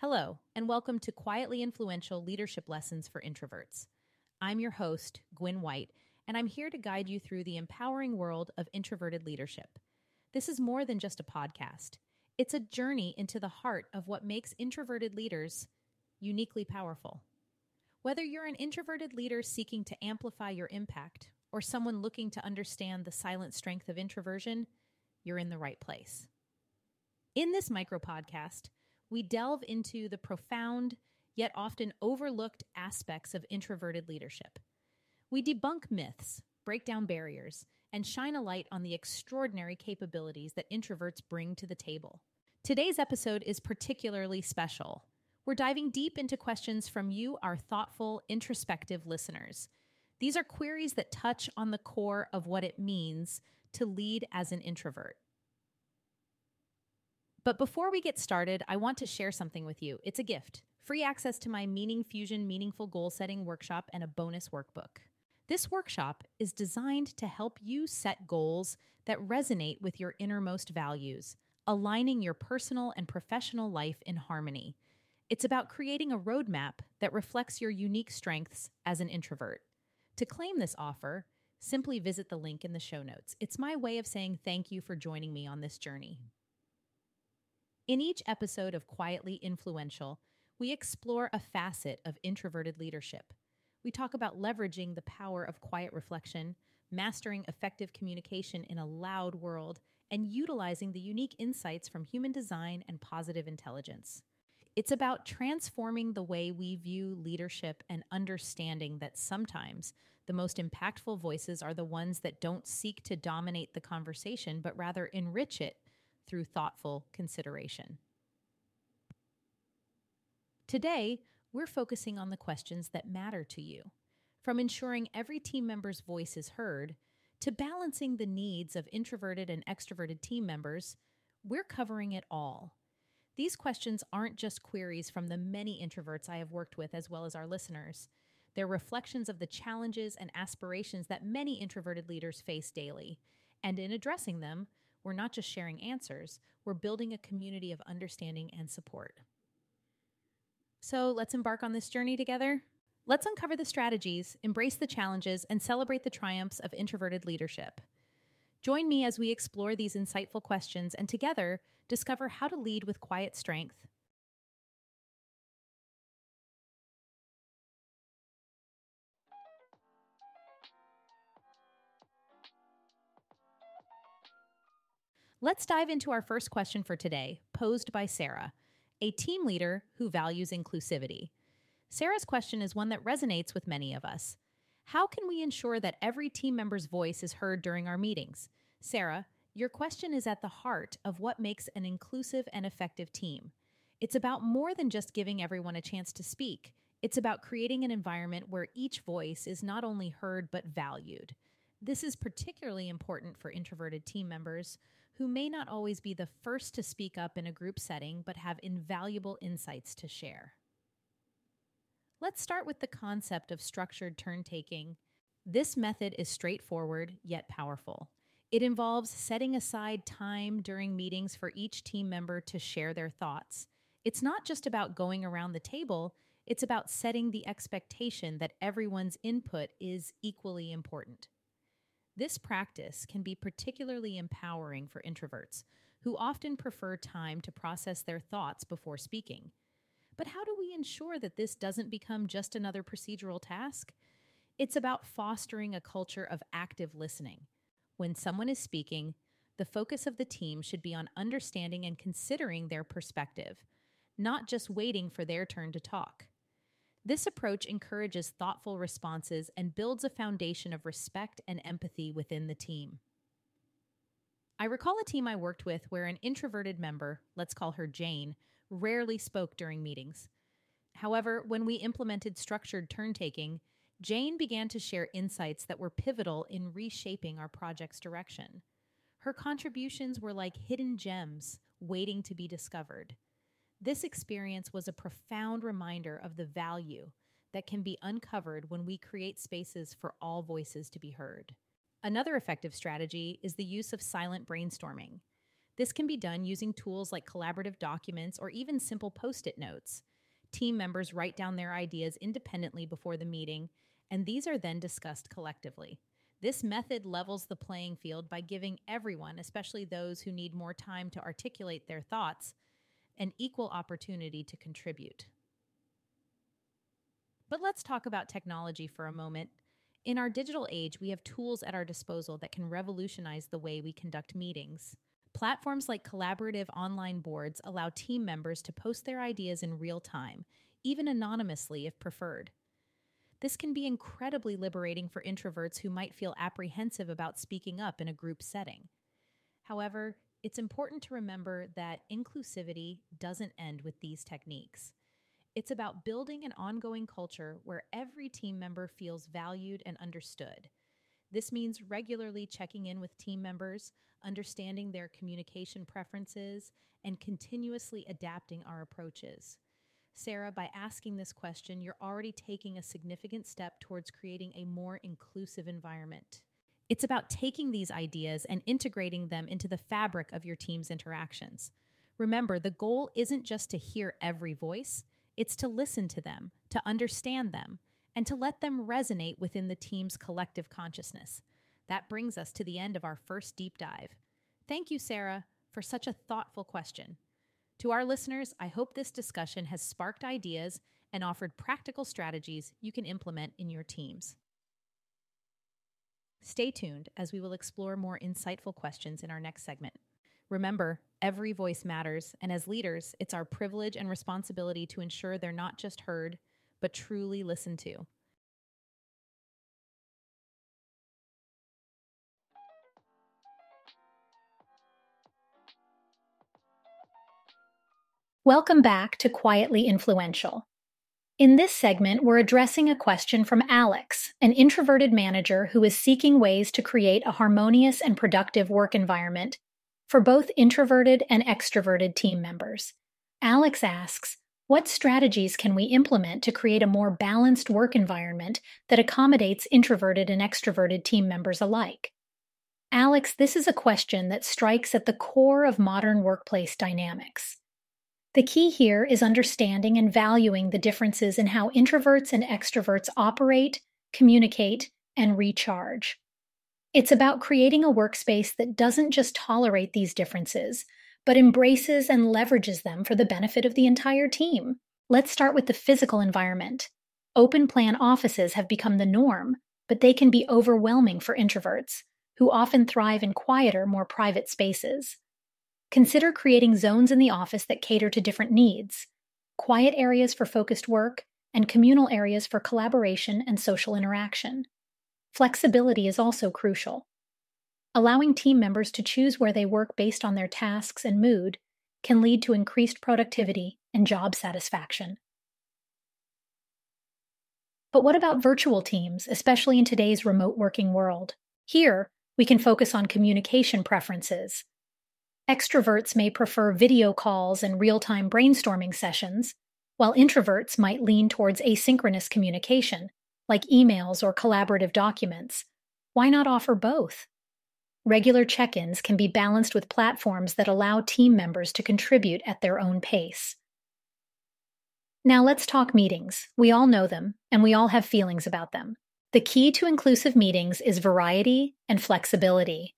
Hello, and welcome to Quietly Influential Leadership Lessons for Introverts. I'm your host, Gwen White, and I'm here to guide you through the empowering world of introverted leadership. This is more than just a podcast, it's a journey into the heart of what makes introverted leaders uniquely powerful. Whether you're an introverted leader seeking to amplify your impact or someone looking to understand the silent strength of introversion, you're in the right place. In this micro podcast, we delve into the profound yet often overlooked aspects of introverted leadership. We debunk myths, break down barriers, and shine a light on the extraordinary capabilities that introverts bring to the table. Today's episode is particularly special. We're diving deep into questions from you, our thoughtful, introspective listeners. These are queries that touch on the core of what it means to lead as an introvert. But before we get started, I want to share something with you. It's a gift free access to my Meaning Fusion Meaningful Goal Setting workshop and a bonus workbook. This workshop is designed to help you set goals that resonate with your innermost values, aligning your personal and professional life in harmony. It's about creating a roadmap that reflects your unique strengths as an introvert. To claim this offer, simply visit the link in the show notes. It's my way of saying thank you for joining me on this journey. In each episode of Quietly Influential, we explore a facet of introverted leadership. We talk about leveraging the power of quiet reflection, mastering effective communication in a loud world, and utilizing the unique insights from human design and positive intelligence. It's about transforming the way we view leadership and understanding that sometimes the most impactful voices are the ones that don't seek to dominate the conversation, but rather enrich it through thoughtful consideration. Today, we're focusing on the questions that matter to you, from ensuring every team member's voice is heard to balancing the needs of introverted and extroverted team members. We're covering it all. These questions aren't just queries from the many introverts I have worked with, as well as our listeners. They're reflections of the challenges and aspirations that many introverted leaders face daily. And in addressing them, we're not just sharing answers, we're building a community of understanding and support. So let's embark on this journey together. Let's uncover the strategies, embrace the challenges, and celebrate the triumphs of introverted leadership. Join me as we explore these insightful questions and together discover how to lead with quiet strength. Let's dive into our first question for today, posed by Sarah, a team leader who values inclusivity. Sarah's question is one that resonates with many of us. How can we ensure that every team member's voice is heard during our meetings? Sarah, your question is at the heart of what makes an inclusive and effective team. It's about more than just giving everyone a chance to speak. It's about creating an environment where each voice is not only heard but valued. This is particularly important for introverted team members who may not always be the first to speak up in a group setting but have invaluable insights to share. Let's start with the concept of structured turn taking. This method is straightforward yet powerful. It involves setting aside time during meetings for each team member to share their thoughts. It's not just about going around the table, it's about setting the expectation that everyone's input is equally important. This practice can be particularly empowering for introverts who often prefer time to process their thoughts before speaking. But how do we ensure that this doesn't become just another procedural task? It's about fostering a culture of active listening. When someone is speaking, the focus of the team should be on understanding and considering their perspective, not just waiting for their turn to talk. This approach encourages thoughtful responses and builds a foundation of respect and empathy within the team. I recall a team I worked with where an introverted member, let's call her Jane, rarely spoke during meetings. However, when we implemented structured turn taking, Jane began to share insights that were pivotal in reshaping our project's direction. Her contributions were like hidden gems waiting to be discovered. This experience was a profound reminder of the value that can be uncovered when we create spaces for all voices to be heard. Another effective strategy is the use of silent brainstorming. This can be done using tools like collaborative documents or even simple post it notes. Team members write down their ideas independently before the meeting, and these are then discussed collectively. This method levels the playing field by giving everyone, especially those who need more time to articulate their thoughts, an equal opportunity to contribute. But let's talk about technology for a moment. In our digital age, we have tools at our disposal that can revolutionize the way we conduct meetings. Platforms like collaborative online boards allow team members to post their ideas in real time, even anonymously if preferred. This can be incredibly liberating for introverts who might feel apprehensive about speaking up in a group setting. However, it's important to remember that inclusivity doesn't end with these techniques. It's about building an ongoing culture where every team member feels valued and understood. This means regularly checking in with team members, understanding their communication preferences, and continuously adapting our approaches. Sarah, by asking this question, you're already taking a significant step towards creating a more inclusive environment. It's about taking these ideas and integrating them into the fabric of your team's interactions. Remember, the goal isn't just to hear every voice, it's to listen to them, to understand them, and to let them resonate within the team's collective consciousness. That brings us to the end of our first deep dive. Thank you, Sarah, for such a thoughtful question. To our listeners, I hope this discussion has sparked ideas and offered practical strategies you can implement in your teams. Stay tuned as we will explore more insightful questions in our next segment. Remember, every voice matters, and as leaders, it's our privilege and responsibility to ensure they're not just heard, but truly listened to. Welcome back to Quietly Influential. In this segment, we're addressing a question from Alex, an introverted manager who is seeking ways to create a harmonious and productive work environment for both introverted and extroverted team members. Alex asks, what strategies can we implement to create a more balanced work environment that accommodates introverted and extroverted team members alike? Alex, this is a question that strikes at the core of modern workplace dynamics. The key here is understanding and valuing the differences in how introverts and extroverts operate, communicate, and recharge. It's about creating a workspace that doesn't just tolerate these differences, but embraces and leverages them for the benefit of the entire team. Let's start with the physical environment. Open plan offices have become the norm, but they can be overwhelming for introverts, who often thrive in quieter, more private spaces. Consider creating zones in the office that cater to different needs quiet areas for focused work, and communal areas for collaboration and social interaction. Flexibility is also crucial. Allowing team members to choose where they work based on their tasks and mood can lead to increased productivity and job satisfaction. But what about virtual teams, especially in today's remote working world? Here, we can focus on communication preferences, Extroverts may prefer video calls and real time brainstorming sessions, while introverts might lean towards asynchronous communication, like emails or collaborative documents. Why not offer both? Regular check ins can be balanced with platforms that allow team members to contribute at their own pace. Now let's talk meetings. We all know them, and we all have feelings about them. The key to inclusive meetings is variety and flexibility.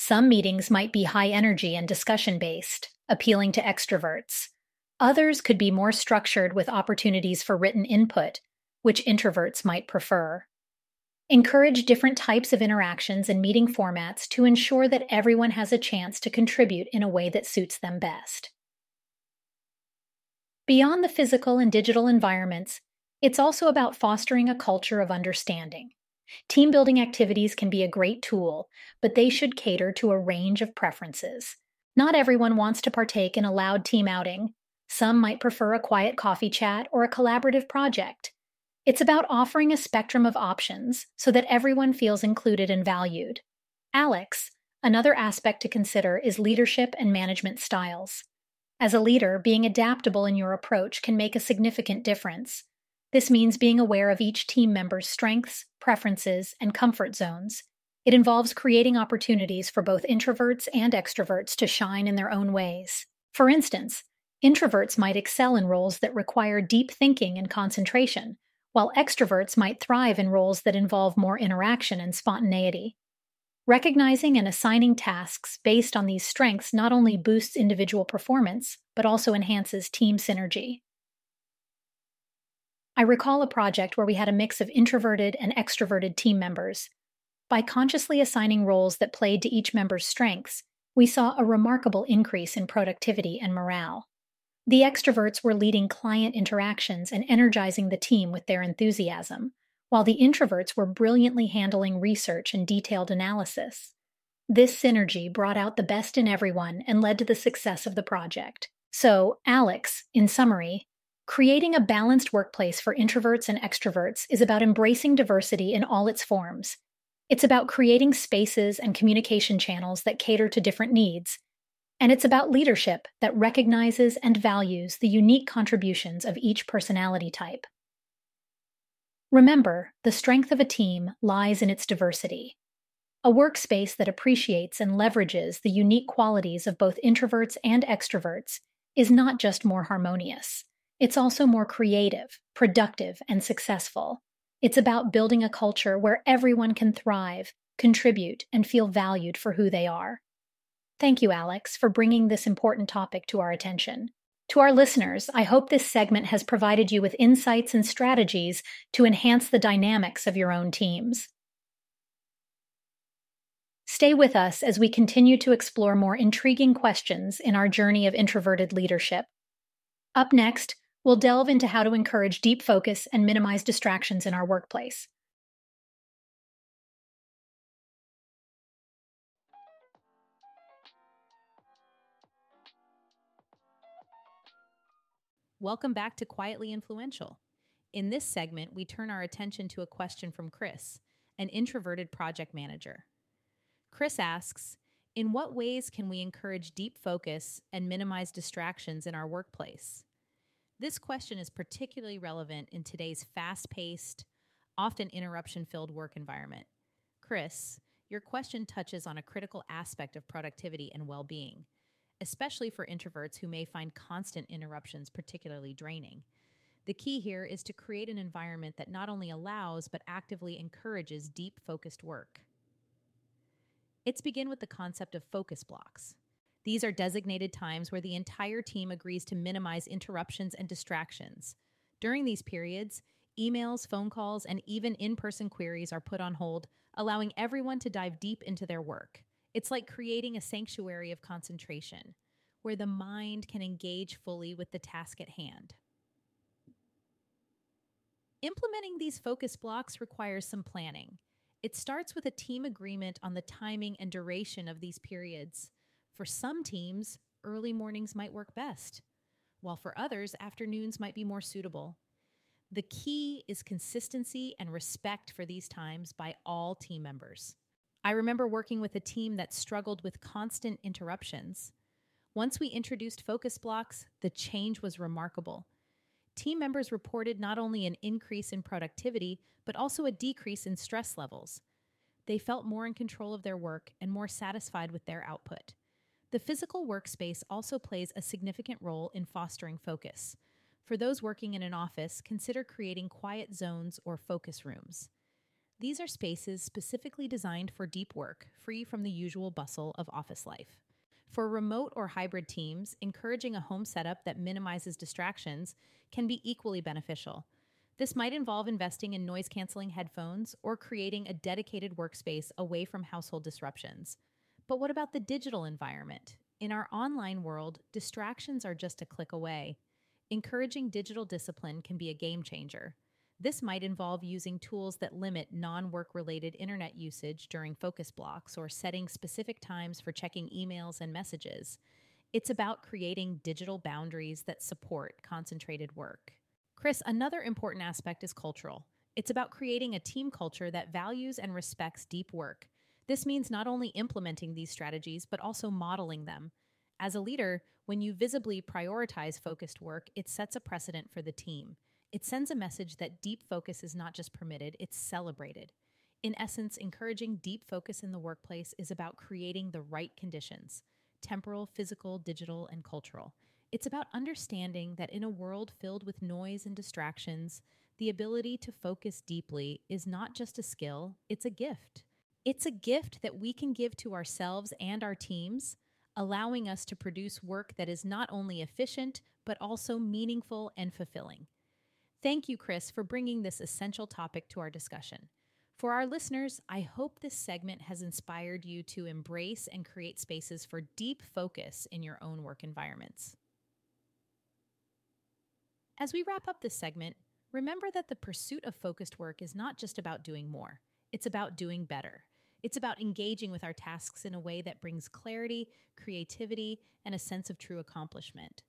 Some meetings might be high energy and discussion based, appealing to extroverts. Others could be more structured with opportunities for written input, which introverts might prefer. Encourage different types of interactions and meeting formats to ensure that everyone has a chance to contribute in a way that suits them best. Beyond the physical and digital environments, it's also about fostering a culture of understanding. Team building activities can be a great tool, but they should cater to a range of preferences. Not everyone wants to partake in a loud team outing. Some might prefer a quiet coffee chat or a collaborative project. It's about offering a spectrum of options so that everyone feels included and valued. Alex, another aspect to consider is leadership and management styles. As a leader, being adaptable in your approach can make a significant difference. This means being aware of each team member's strengths, preferences, and comfort zones. It involves creating opportunities for both introverts and extroverts to shine in their own ways. For instance, introverts might excel in roles that require deep thinking and concentration, while extroverts might thrive in roles that involve more interaction and spontaneity. Recognizing and assigning tasks based on these strengths not only boosts individual performance, but also enhances team synergy. I recall a project where we had a mix of introverted and extroverted team members. By consciously assigning roles that played to each member's strengths, we saw a remarkable increase in productivity and morale. The extroverts were leading client interactions and energizing the team with their enthusiasm, while the introverts were brilliantly handling research and detailed analysis. This synergy brought out the best in everyone and led to the success of the project. So, Alex, in summary, creating a balanced workplace for introverts and extroverts is about embracing diversity in all its forms. It's about creating spaces and communication channels that cater to different needs and it's about leadership that recognizes and values the unique contributions of each personality type. Remember, the strength of a team lies in its diversity. A workspace that appreciates and leverages the unique qualities of both introverts and extroverts is not just more harmonious, it's also more creative, productive, and successful. It's about building a culture where everyone can thrive, contribute, and feel valued for who they are. Thank you, Alex, for bringing this important topic to our attention. To our listeners, I hope this segment has provided you with insights and strategies to enhance the dynamics of your own teams. Stay with us as we continue to explore more intriguing questions in our journey of introverted leadership. Up next, we'll delve into how to encourage deep focus and minimize distractions in our workplace. Welcome back to Quietly Influential. In this segment, we turn our attention to a question from Chris, an introverted project manager. Chris asks In what ways can we encourage deep focus and minimize distractions in our workplace? This question is particularly relevant in today's fast paced, often interruption filled work environment. Chris, your question touches on a critical aspect of productivity and well being especially for introverts who may find constant interruptions particularly draining. The key here is to create an environment that not only allows but actively encourages deep focused work. Let's begin with the concept of focus blocks. These are designated times where the entire team agrees to minimize interruptions and distractions. During these periods, emails, phone calls, and even in person queries are put on hold, allowing everyone to dive deep into their work. It's like creating a sanctuary of concentration where the mind can engage fully with the task at hand. Implementing these focus blocks requires some planning. It starts with a team agreement on the timing and duration of these periods. For some teams, early mornings might work best, while for others, afternoons might be more suitable. The key is consistency and respect for these times by all team members. I remember working with a team that struggled with constant interruptions. Once we introduced focus blocks, the change was remarkable. Team members reported not only an increase in productivity, but also a decrease in stress levels. They felt more in control of their work and more satisfied with their output. The physical workspace also plays a significant role in fostering focus. For those working in an office, consider creating quiet zones or focus rooms. These are spaces specifically designed for deep work, free from the usual bustle of office life. For remote or hybrid teams, encouraging a home setup that minimizes distractions can be equally beneficial. This might involve investing in noise canceling headphones or creating a dedicated workspace away from household disruptions. But what about the digital environment? In our online world, distractions are just a click away. Encouraging digital discipline can be a game changer. This might involve using tools that limit non work related internet usage during focus blocks or setting specific times for checking emails and messages. It's about creating digital boundaries that support concentrated work. Chris, another important aspect is cultural. It's about creating a team culture that values and respects deep work. This means not only implementing these strategies, but also modeling them. As a leader, when you visibly prioritize focused work, it sets a precedent for the team. It sends a message that deep focus is not just permitted, it's celebrated. In essence, encouraging deep focus in the workplace is about creating the right conditions temporal, physical, digital, and cultural. It's about understanding that in a world filled with noise and distractions, the ability to focus deeply is not just a skill, it's a gift. It's a gift that we can give to ourselves and our teams, allowing us to produce work that is not only efficient, but also meaningful and fulfilling. Thank you, Chris, for bringing this essential topic to our discussion. For our listeners, I hope this segment has inspired you to embrace and create spaces for deep focus in your own work environments. As we wrap up this segment, remember that the pursuit of focused work is not just about doing more, it's about doing better. It's about engaging with our tasks in a way that brings clarity, creativity, and a sense of true accomplishment.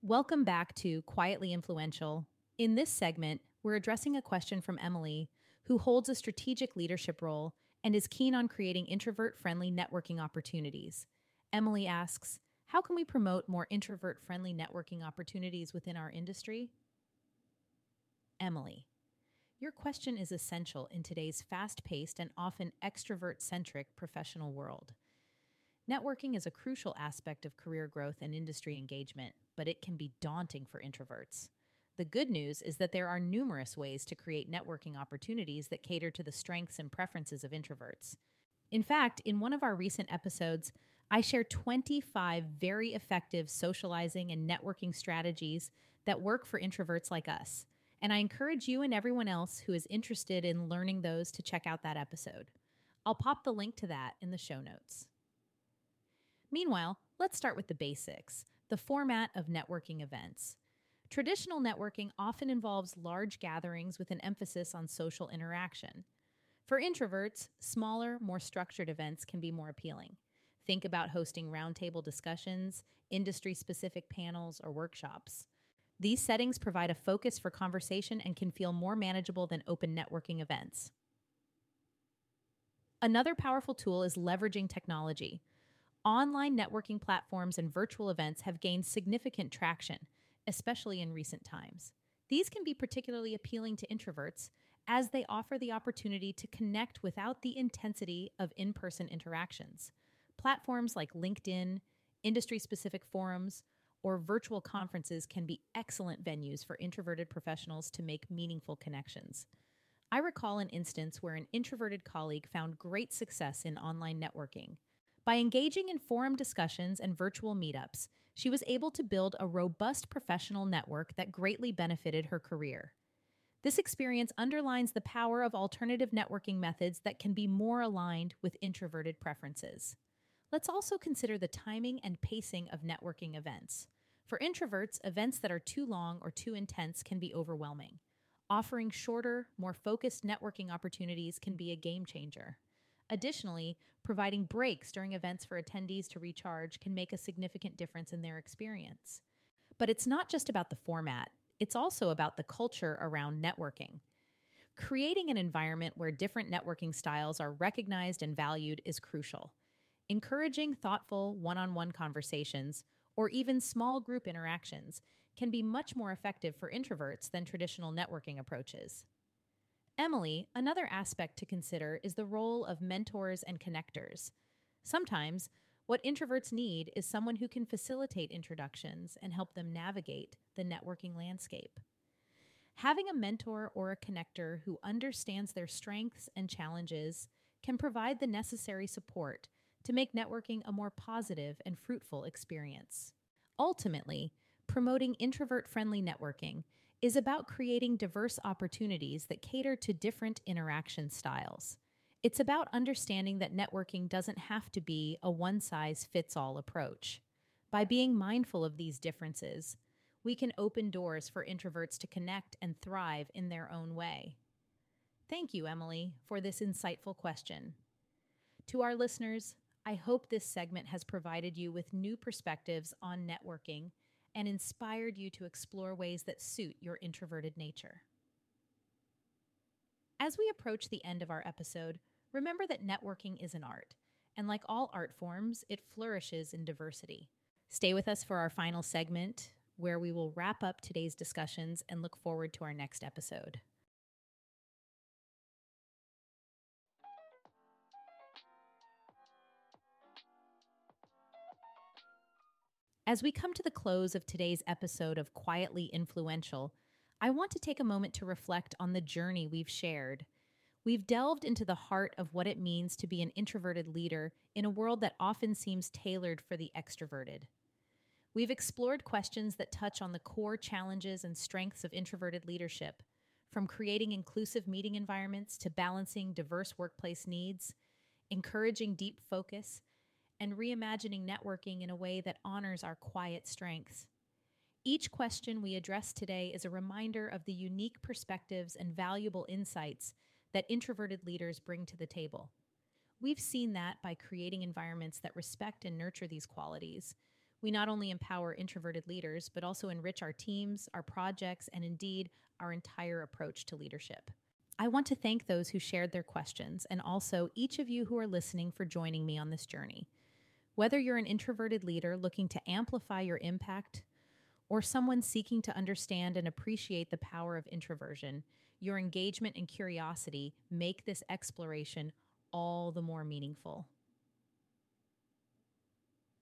Welcome back to Quietly Influential. In this segment, we're addressing a question from Emily, who holds a strategic leadership role and is keen on creating introvert friendly networking opportunities. Emily asks, How can we promote more introvert friendly networking opportunities within our industry? Emily, your question is essential in today's fast paced and often extrovert centric professional world. Networking is a crucial aspect of career growth and industry engagement but it can be daunting for introverts. The good news is that there are numerous ways to create networking opportunities that cater to the strengths and preferences of introverts. In fact, in one of our recent episodes, I share 25 very effective socializing and networking strategies that work for introverts like us. And I encourage you and everyone else who is interested in learning those to check out that episode. I'll pop the link to that in the show notes. Meanwhile, let's start with the basics the format of networking events. Traditional networking often involves large gatherings with an emphasis on social interaction. For introverts, smaller, more structured events can be more appealing. Think about hosting roundtable discussions, industry specific panels, or workshops. These settings provide a focus for conversation and can feel more manageable than open networking events. Another powerful tool is leveraging technology. Online networking platforms and virtual events have gained significant traction, especially in recent times. These can be particularly appealing to introverts as they offer the opportunity to connect without the intensity of in person interactions. Platforms like LinkedIn, industry specific forums, or virtual conferences can be excellent venues for introverted professionals to make meaningful connections. I recall an instance where an introverted colleague found great success in online networking. By engaging in forum discussions and virtual meetups, she was able to build a robust professional network that greatly benefited her career. This experience underlines the power of alternative networking methods that can be more aligned with introverted preferences. Let's also consider the timing and pacing of networking events. For introverts, events that are too long or too intense can be overwhelming. Offering shorter, more focused networking opportunities can be a game changer. Additionally, providing breaks during events for attendees to recharge can make a significant difference in their experience. But it's not just about the format, it's also about the culture around networking. Creating an environment where different networking styles are recognized and valued is crucial. Encouraging thoughtful one on one conversations, or even small group interactions, can be much more effective for introverts than traditional networking approaches. Emily, another aspect to consider is the role of mentors and connectors. Sometimes, what introverts need is someone who can facilitate introductions and help them navigate the networking landscape. Having a mentor or a connector who understands their strengths and challenges can provide the necessary support to make networking a more positive and fruitful experience. Ultimately, promoting introvert friendly networking is about creating diverse opportunities that cater to different interaction styles. It's about understanding that networking doesn't have to be a one size fits all approach. By being mindful of these differences, we can open doors for introverts to connect and thrive in their own way. Thank you, Emily, for this insightful question. To our listeners, I hope this segment has provided you with new perspectives on networking and inspired you to explore ways that suit your introverted nature. As we approach the end of our episode, remember that networking is an art, and like all art forms, it flourishes in diversity. Stay with us for our final segment, where we will wrap up today's discussions and look forward to our next episode. As we come to the close of today's episode of Quietly Influential, I want to take a moment to reflect on the journey we've shared. We've delved into the heart of what it means to be an introverted leader in a world that often seems tailored for the extroverted. We've explored questions that touch on the core challenges and strengths of introverted leadership, from creating inclusive meeting environments to balancing diverse workplace needs, encouraging deep focus, and reimagining networking in a way that honors our quiet strengths. Each question we address today is a reminder of the unique perspectives and valuable insights that introverted leaders bring to the table. We've seen that by creating environments that respect and nurture these qualities. We not only empower introverted leaders, but also enrich our teams, our projects, and indeed our entire approach to leadership. I want to thank those who shared their questions and also each of you who are listening for joining me on this journey. Whether you're an introverted leader looking to amplify your impact or someone seeking to understand and appreciate the power of introversion, your engagement and curiosity make this exploration all the more meaningful.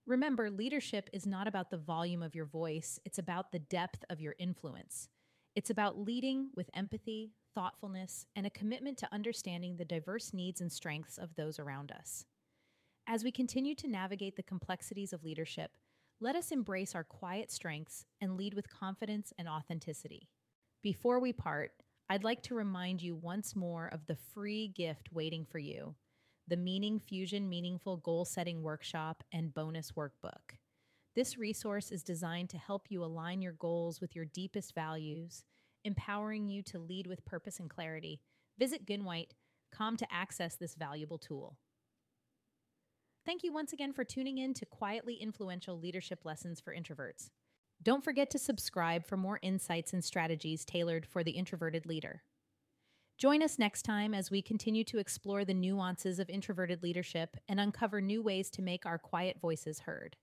Remember, leadership is not about the volume of your voice, it's about the depth of your influence. It's about leading with empathy, thoughtfulness, and a commitment to understanding the diverse needs and strengths of those around us. As we continue to navigate the complexities of leadership, let us embrace our quiet strengths and lead with confidence and authenticity. Before we part, I'd like to remind you once more of the free gift waiting for you the Meaning Fusion Meaningful Goal Setting Workshop and Bonus Workbook. This resource is designed to help you align your goals with your deepest values, empowering you to lead with purpose and clarity. Visit Gwenwhite.com to access this valuable tool. Thank you once again for tuning in to Quietly Influential Leadership Lessons for Introverts. Don't forget to subscribe for more insights and strategies tailored for the introverted leader. Join us next time as we continue to explore the nuances of introverted leadership and uncover new ways to make our quiet voices heard.